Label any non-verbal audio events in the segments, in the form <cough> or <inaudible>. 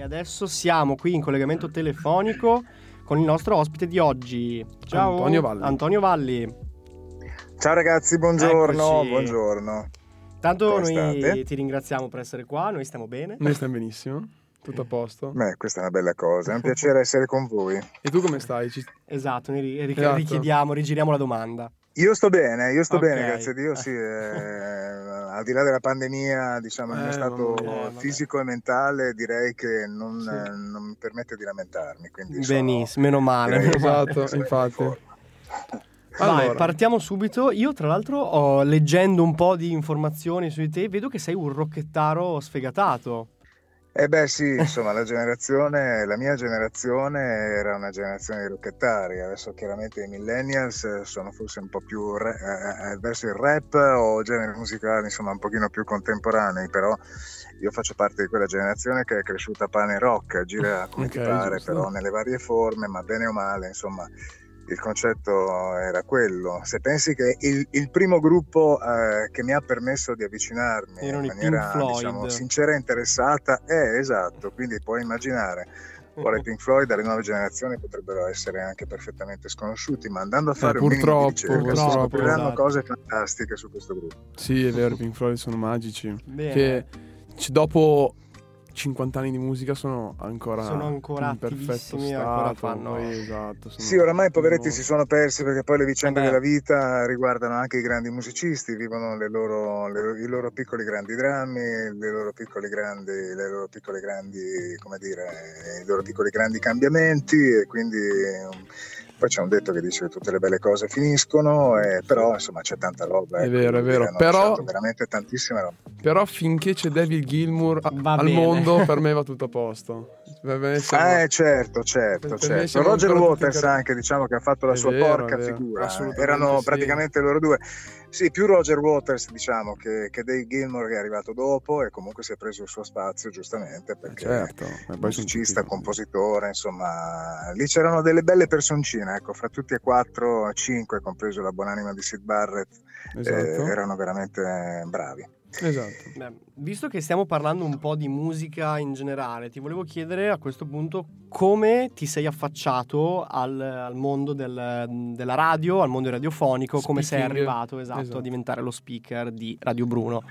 E adesso siamo qui in collegamento telefonico con il nostro ospite di oggi. Ciao Antonio Valli. Antonio Valli. Ciao ragazzi, buongiorno, Eccoci. buongiorno. Tanto Come noi state? ti ringraziamo per essere qua, noi stiamo bene. Noi stiamo benissimo, tutto a posto. Beh, questa è una bella cosa, è un piacere essere con voi. E tu come stai? Ci- Esatto, noi ri- ri- Esatto. richiediamo, rigiriamo la domanda. Io sto bene, io sto Ok. bene, grazie a Dio, sì, eh, al di là della pandemia, diciamo, il mio Eh, stato vabbè. fisico e mentale direi che non, Sì. eh, non mi permette di lamentarmi, quindi sono- Benissimo, meno male. Esatto, infatti. forma. Vai, Allora. partiamo subito. Io, tra l'altro, ho, leggendo un po' di informazioni su di te, vedo che sei un rocchettaro sfegatato. Eh beh sì, <laughs> insomma, la generazione, la mia generazione era una generazione di rockettari, adesso chiaramente i millennials eh, sono forse un po' più ra- eh, eh, verso il rap o generi musicali, insomma, un pochino più contemporanei, però io faccio parte di quella generazione che è cresciuta pane e rock, gira come ti Ok, pare, giusto. però nelle varie forme, ma bene o male, insomma, il concetto era quello. Se pensi che il, il primo gruppo eh, che mi ha permesso di avvicinarmi Erano in maniera diciamo, sincera e interessata, è esatto, quindi puoi immaginare. Ora i Pink Floyd alle nuove generazioni potrebbero essere anche perfettamente sconosciuti, ma andando a fare un minimo Eh, purtroppo, di ricerca si purtroppo, scopriranno esatto. cose fantastiche su questo gruppo. Sì, è vero, i Pink Floyd sono magici. Bene. Che dopo 50 anni di musica sono ancora, Sono ancora in perfetto stato. ancora fanno- esatto, sono- Sì, oramai i poveretti si sono persi perché poi le vicende Eh della vita riguardano anche i grandi musicisti, vivono le loro- le- i loro piccoli grandi drammi, le loro piccoli grandi, le loro piccole grandi, come dire, i loro piccoli grandi cambiamenti e quindi poi c'è un detto che dice che tutte le belle cose finiscono, e- però insomma c'è tanta roba. È ecco, vero, è vero, però- veramente tantissime robe. Però finché c'è David Gilmour a- al bene. mondo, per <laughs> me va tutto a posto. Siamo- Eh certo, certo, certo. Roger Waters anche diciamo che ha fatto la È sua vero, porca è figura. Assolutamente Erano sì. praticamente loro due. Sì, più Roger Waters diciamo che, che Dave Gilmour che è arrivato dopo e comunque si è preso il suo spazio giustamente Eh, perché certo. eh, poi musicista, compositore, insomma, lì c'erano delle belle personcine, ecco, fra tutti e quattro, cinque, compreso la buonanima di Sid Barrett, eh, Esatto. erano veramente bravi. esatto. Beh, visto che stiamo parlando un po' di musica in generale, ti volevo chiedere a questo punto come ti sei affacciato al, al mondo del- della radio, al mondo radiofonico, come sei Speaking. arrivato esatto, Esatto. a diventare lo speaker di Radio Bruno.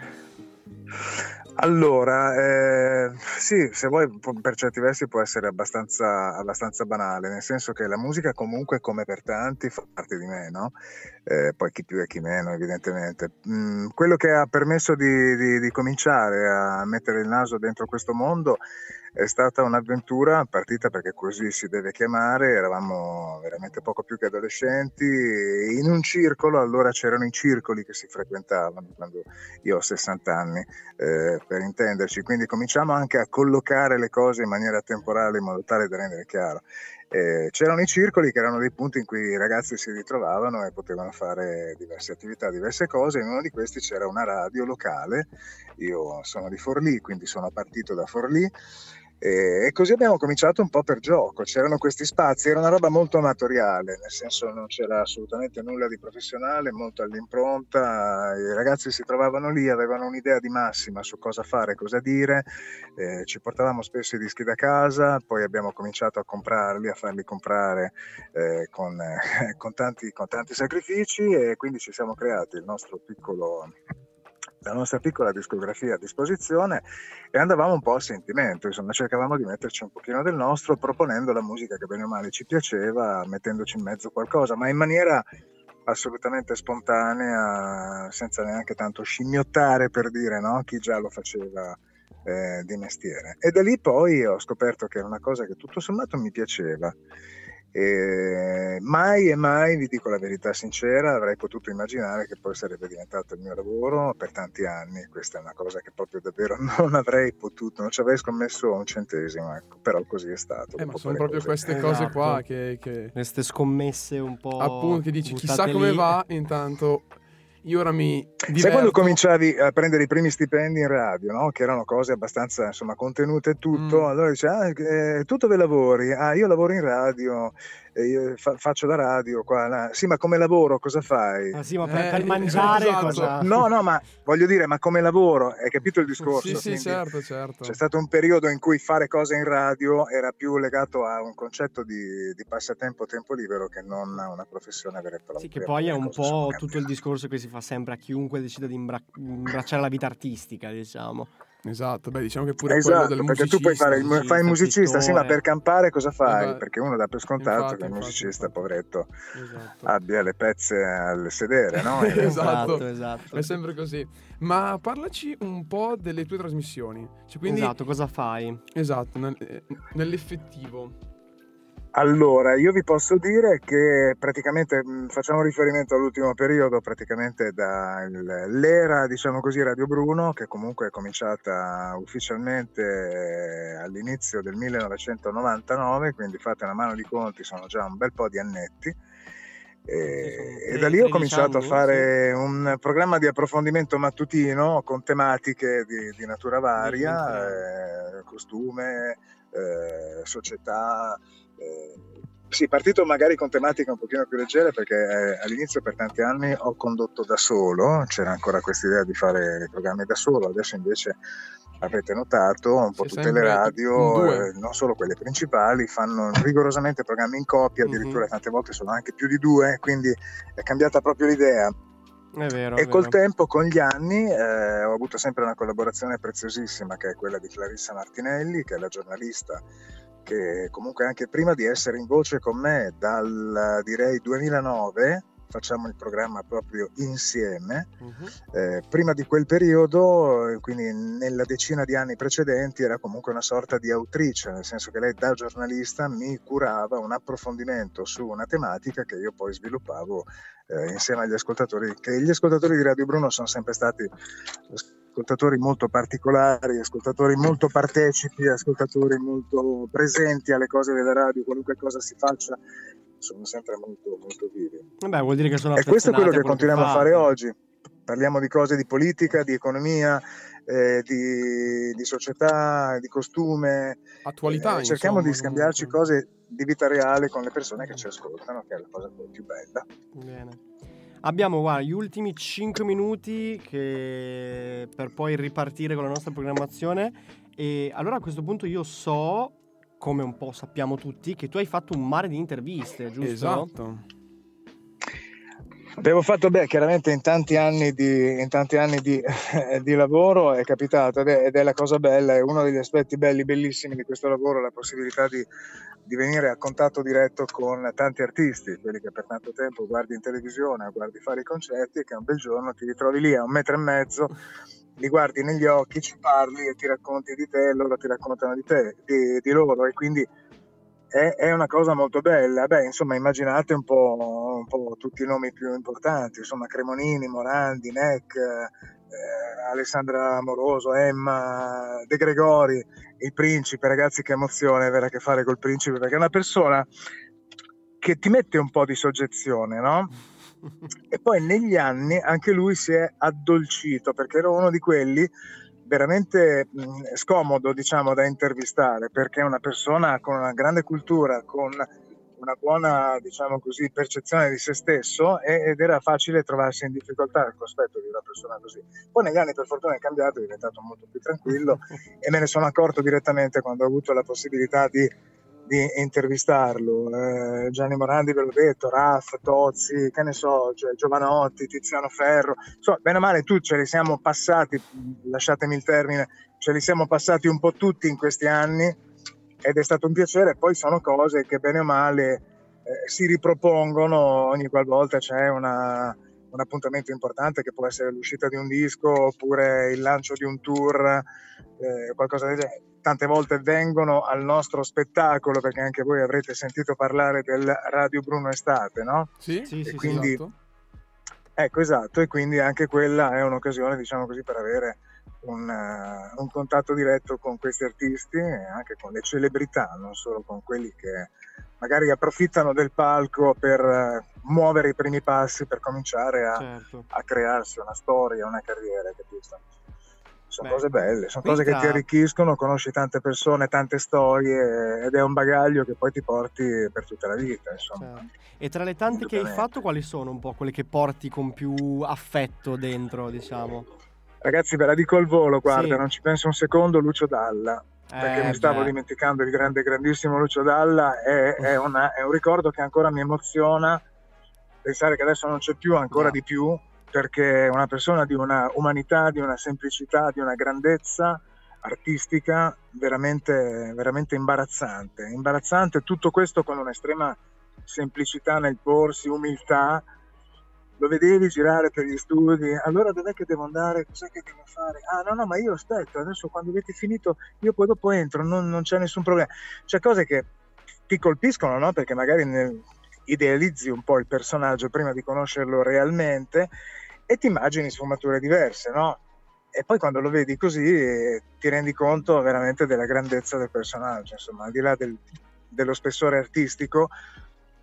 Allora, eh, sì, se vuoi per certi versi può essere abbastanza, abbastanza banale, nel senso che la musica comunque come per tanti fa parte di me, no? Eh, poi chi più e chi meno evidentemente. Mm, quello che ha permesso di, di- di cominciare a mettere il naso dentro questo mondo è stata un'avventura partita perché così si deve chiamare, eravamo veramente poco più che adolescenti, in un circolo, allora c'erano i circoli che si frequentavano quando io ho 60 anni eh, per intenderci, quindi cominciamo anche a collocare le cose in maniera temporale in modo tale da rendere chiaro. Eh, c'erano i circoli che erano dei punti in cui i ragazzi si ritrovavano e potevano fare diverse attività, diverse cose. In uno di questi c'era una radio locale. Io sono di Forlì, quindi sono partito da Forlì. E così abbiamo cominciato un po' per gioco, c'erano questi spazi, era una roba molto amatoriale, nel senso non c'era assolutamente nulla di professionale, molto all'impronta, i ragazzi si trovavano lì, avevano un'idea di massima su cosa fare, cosa dire, eh, ci portavamo spesso i dischi da casa, poi abbiamo cominciato a comprarli, a farli comprare eh, con, eh, <laughs> con tanti, con tanti sacrifici e quindi ci siamo creati il nostro piccolo la nostra piccola discografia a disposizione e andavamo un po' a sentimento, insomma cercavamo di metterci un pochino del nostro proponendo la musica che bene o male ci piaceva, mettendoci in mezzo qualcosa, ma in maniera assolutamente spontanea, senza neanche tanto scimmiottare per dire no? chi già lo faceva eh, di mestiere. E da lì poi ho scoperto che era una cosa che tutto sommato mi piaceva. E mai e mai, vi dico la verità sincera, avrei potuto immaginare che poi sarebbe diventato il mio lavoro per tanti anni. Questa è una cosa che proprio davvero <laughs> non avrei potuto, non ci avrei scommesso un centesimo, ecco. però così è stato. Eh, ma sono proprio cose. queste cose Esatto. qua che, che- Queste scommesse un po'... appunto che dici chissà buttate come lì. va, intanto io ora mi Sai diverto. quando cominciavi a prendere i primi stipendi in radio, no? che erano cose abbastanza insomma, contenute e tutto, Mm. allora dici, ah, eh, tu dove lavori? Ah, io lavoro in radio. eh, fa- faccio la radio qua, là. sì ma come lavoro cosa fai? Ah, sì ma per, per <laughs> mangiare esatto. cosa... No, no, ma voglio dire, ma come lavoro? Hai capito il discorso? Sì, sì, Quindi certo, certo. C'è stato un periodo in cui fare cose in radio era più legato a un concetto di, di passatempo, tempo libero, che non a una professione vera e propria. Sì, che poi è un po' tutto il discorso che si fa sempre a chiunque decida di imbra- imbracciare la vita artistica, diciamo. Esatto, beh, diciamo che pure quello Esatto, del perché tu puoi fare il, musicista, fai il musicista, sì, ma per campare cosa fai? Esatto. Perché uno dà per scontato Infatti, che il musicista, infatti. poveretto, Esatto. abbia le pezze al sedere, no? <laughs> Esatto. esatto. È sempre così. Ma parlaci un po' delle tue trasmissioni. Cioè, quindi, Esatto, cosa fai? esatto, nel- eh, nell'effettivo. Allora, io vi posso dire che praticamente mh, facciamo riferimento all'ultimo periodo, praticamente dall'era, diciamo così, Radio Bruno, che comunque è cominciata ufficialmente eh, all'inizio del 1999, quindi fate una mano di conti, sono già un bel po' di annetti. E, e da lì ho 13 cominciato a anni, fare un programma di approfondimento mattutino con tematiche di, di natura varia, eh, costume, eh, società. Eh, sì, partito magari con tematiche un pochino più leggere perché eh, all'inizio per tanti anni ho condotto da solo, c'era ancora questa idea di fare programmi da solo, adesso invece avrete notato un po' tutte le radio, eh, non solo quelle principali, fanno rigorosamente programmi in coppia, addirittura Mhm. tante volte sono anche più di due, quindi è cambiata proprio l'idea. È vero. E col tempo, con gli anni, eh, ho avuto sempre una collaborazione preziosissima che è quella di Clarissa Martinelli, che è la giornalista che comunque anche prima di essere in voce con me dal direi 2009 facciamo il programma proprio insieme. Mhm. Eh, prima di quel periodo, eh, quindi nella decina di anni precedenti, era comunque una sorta di autrice, nel senso che lei da giornalista mi curava un approfondimento su una tematica che io poi sviluppavo eh, insieme agli ascoltatori, che gli ascoltatori di Radio Bruno sono sempre stati ascoltatori molto particolari, ascoltatori molto partecipi, ascoltatori molto presenti alle cose della radio, qualunque cosa si faccia, sono sempre molto, molto vivi. Vabbè, vuol dire che sono E questo è quello che a continuiamo a fate. fare oggi. Parliamo di cose di politica, di economia, eh, di, di società, di costume. Attualità, Eh, cerchiamo insomma, di scambiarci comunque. cose di vita reale con le persone che ci ascoltano, che è la cosa più bella. Bene. Abbiamo guarda, gli ultimi 5 minuti che... per poi ripartire con la nostra programmazione. E allora a questo punto io so, come un po' sappiamo tutti, che tu hai fatto un mare di interviste, giusto? Esatto. Abbiamo fatto, beh, chiaramente in tanti anni di, in tanti anni di, <laughs> di lavoro è capitato ed è, ed è la cosa bella, è uno degli aspetti belli, bellissimi di questo lavoro, la possibilità di, di venire a contatto diretto con tanti artisti, quelli che per tanto tempo guardi in televisione, guardi fare i concerti e che un bel giorno ti ritrovi lì a un metro e mezzo, li guardi negli occhi, ci parli e ti racconti di te, loro ti raccontano di te, di, di loro e quindi è, è una cosa molto bella. Beh, insomma, immaginate un po', un po' tutti i nomi più importanti, insomma, Cremonini, Morandi, Neck, eh, Alessandra Amoroso, Emma, De Gregori, il principe, ragazzi, che emozione avere a che fare col principe, perché è una persona che ti mette un po' di soggezione, no? E poi negli anni anche lui si è addolcito perché era uno di quelli veramente mh, scomodo, diciamo, da intervistare perché è una persona con una grande cultura, con una buona, diciamo così, percezione di se stesso ed era facile trovarsi in difficoltà al cospetto di una persona così. Poi negli anni per fortuna è cambiato, è diventato molto più tranquillo e me ne sono accorto direttamente quando ho avuto la possibilità di, di intervistarlo. Eh, Gianni Morandi, ve l'ho detto, Raff, Tozzi, che ne so, cioè, Giovanotti, Tiziano Ferro, insomma, bene o male tutti ce li siamo passati, lasciatemi il termine, ce li siamo passati un po' tutti in questi anni ed è stato un piacere. Poi sono cose che bene o male eh, si ripropongono ogni qualvolta c'è una, un appuntamento importante che può essere l'uscita di un disco oppure il lancio di un tour, eh, qualcosa del genere. Tante volte vengono al nostro spettacolo perché anche voi avrete sentito parlare del Radio Bruno Estate, no? Sì, Sì, sì, sì. quindi- esatto. Ecco, esatto, e quindi anche quella è un'occasione, diciamo così, per avere un, eh, un contatto diretto con questi artisti e anche con le celebrità, non solo con quelli che magari approfittano del palco per eh, muovere i primi passi per cominciare a, Certo. a crearsi una storia, una carriera, capito? sono Beh, cose belle, sono cose che ti arricchiscono, conosci tante persone, tante storie ed è un bagaglio che poi ti porti per tutta la vita. Certo. E tra le tante che hai fatto, quali sono un po' quelle che porti con più affetto dentro, diciamo? Ragazzi, ve la dico al volo, guarda, Sì. non ci penso un secondo, Lucio Dalla, perché Eh, mi stavo beh. dimenticando il grande, grandissimo Lucio Dalla, è, <laughs> è una- è un ricordo che ancora mi emoziona, pensare che adesso non c'è più, ancora No. di più, perché è una persona di una umanità, di una semplicità, di una grandezza artistica veramente, veramente imbarazzante. Imbarazzante, tutto questo con un'estrema semplicità nel porsi, umiltà. Lo vedevi girare per gli studi, allora dov'è che devo andare? Cos'è che devo fare? Ah no, no, ma io aspetto, adesso quando avete finito io poi dopo entro, non, non c'è nessun problema. C'è cose che ti colpiscono, no? Perché magari nel- idealizzi un po' il personaggio prima di conoscerlo realmente e ti immagini sfumature diverse, no? E poi quando lo vedi così ti rendi conto veramente della grandezza del personaggio, insomma, al di là del- dello spessore artistico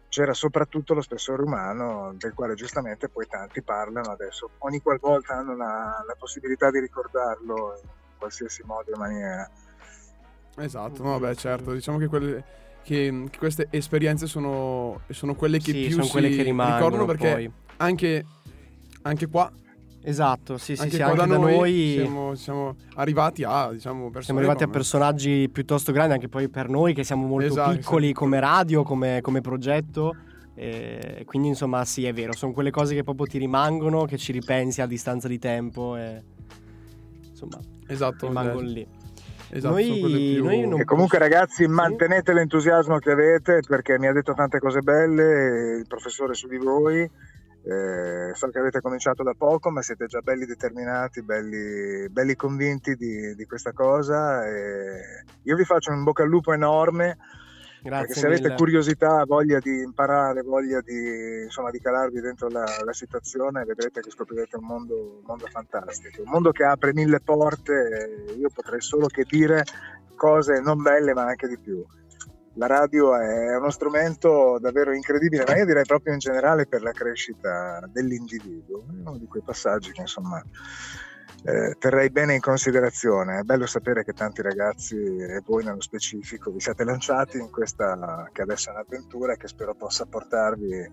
c'era soprattutto lo spessore umano del quale giustamente poi tanti parlano adesso, ogni qualvolta hanno la, la possibilità di ricordarlo in qualsiasi modo e maniera. Esatto, no, beh, certo. Diciamo che, quelle, che, che queste esperienze sono, sono quelle che Sì, più sono si quelle che rimangono ricordano perché poi. anche, anche qua, Esatto, sì, sì, anche sì, qua anche da da noi, noi siamo, siamo arrivati a, diciamo, siamo arrivati a personaggi piuttosto grandi, anche poi per noi che siamo molto Esatto, piccoli sì. come radio, come, come progetto. E quindi insomma sì è vero, sono quelle cose che proprio ti rimangono, che ci ripensi a distanza di tempo e insomma Esatto, rimangono eh, lì. esatto, Noi- noi non- E comunque ragazzi Sì. mantenete l'entusiasmo che avete perché mi ha detto tante cose belle il professore su di voi. Eh, so che avete cominciato da poco, ma siete già belli determinati, belli, belli convinti di, di questa cosa. E io vi faccio un bocca al lupo enorme Grazie perché se avete mille. curiosità, voglia di imparare, voglia di, insomma, di calarvi dentro la, la situazione, vedrete che scoprirete un mondo, un mondo fantastico, un mondo che apre mille porte. Io potrei solo che dire cose non belle, ma anche di più. La radio è uno strumento davvero incredibile, ma io direi proprio in generale per la crescita dell'individuo. Uno di quei passaggi che insomma eh, terrei bene in considerazione. È bello sapere che tanti ragazzi e voi nello specifico vi siete lanciati in questa che adesso è un'avventura e che spero possa portarvi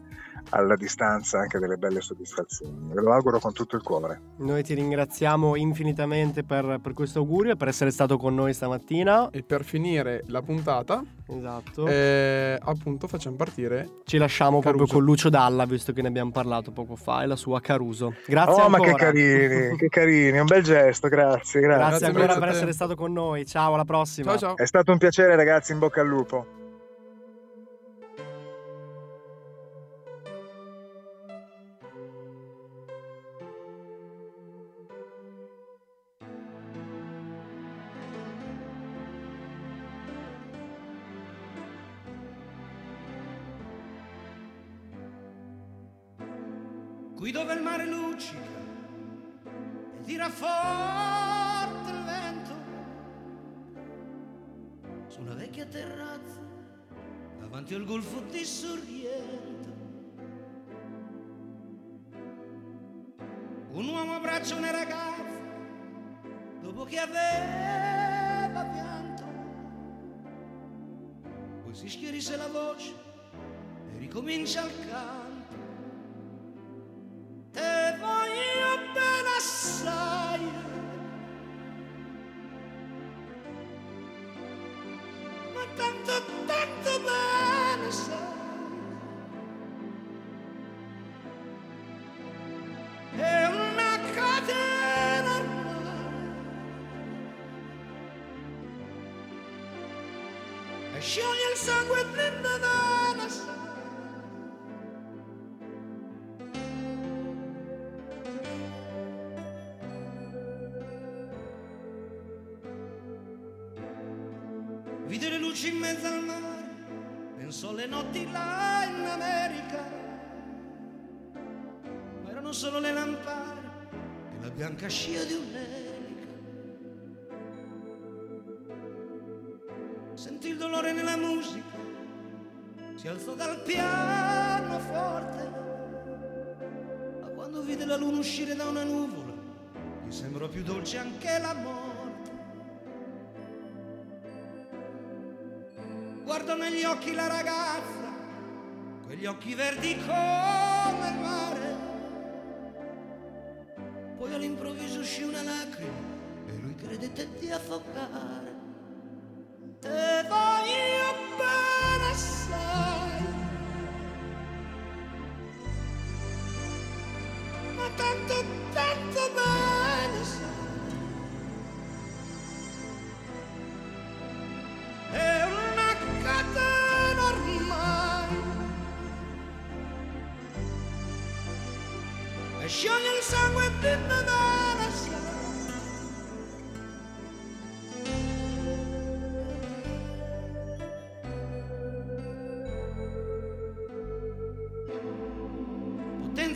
alla distanza anche delle belle soddisfazioni. Ve lo auguro con tutto il cuore. Noi ti ringraziamo infinitamente per, per questo augurio e per essere stato con noi stamattina. E per finire la puntata, Esatto. eh, appunto, facciamo partire Ci lasciamo proprio Caruso. con Lucio Dalla, visto che ne abbiamo parlato poco fa, e la sua Caruso. Grazie oh, ma ancora. che carini, che carini, un bel gesto, grazie, grazie. Grazie, Grazie ancora a per essere stato con noi. Ciao, alla prossima. Ciao ciao. È stato un piacere ragazzi, in bocca al lupo. qui dove il mare luccica tira forte il vento. Su una vecchia terrazza davanti al golfo di Sorrento. Un uomo abbraccia una ragazza dopo che aveva pianto. Poi si schierisse la voce e ricomincia il canto scioglie il sangue una sai. vide le luci in mezzo al mare, pensò alle notti là in America, ma erano solo le lampade e la bianca scia di un'elica. Sentì il dolore nella musica, si alzò dal pianoforte, ma quando vide la luna uscire da una nuvola, gli sembra più dolce anche la morte. Guardo negli occhi la ragazza, quegli occhi verdi come il mare. Poi all'improvviso uscì una lacrima e lui credette di affogare.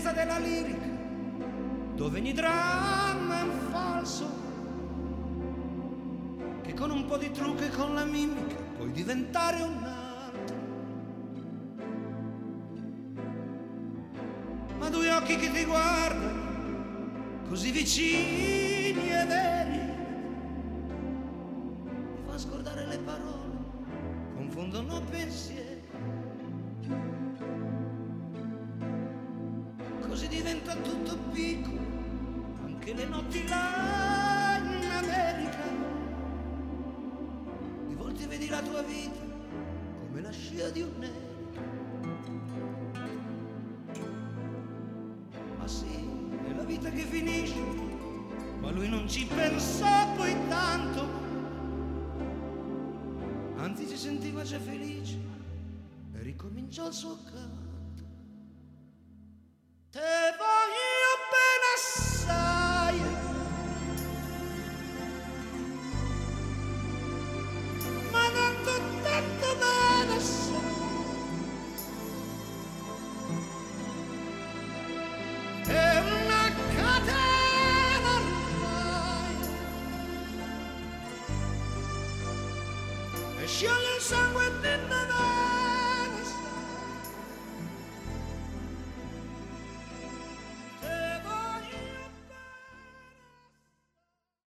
Potenza della lirica, dove ogni dramma è un falso, che con un po' di trucco e con la mimica puoi diventare un altro. Ma due occhi che ti guardano, così vicini e veri, così diventa tutto piccolo, anche le notti là in America. Di volte vedi la tua vita come la scia di un nero. Ma sì, è la vita che finisce, ma lui non ci pensò poi tanto. Anzi si sentiva già felice e ricominciò il suo canto.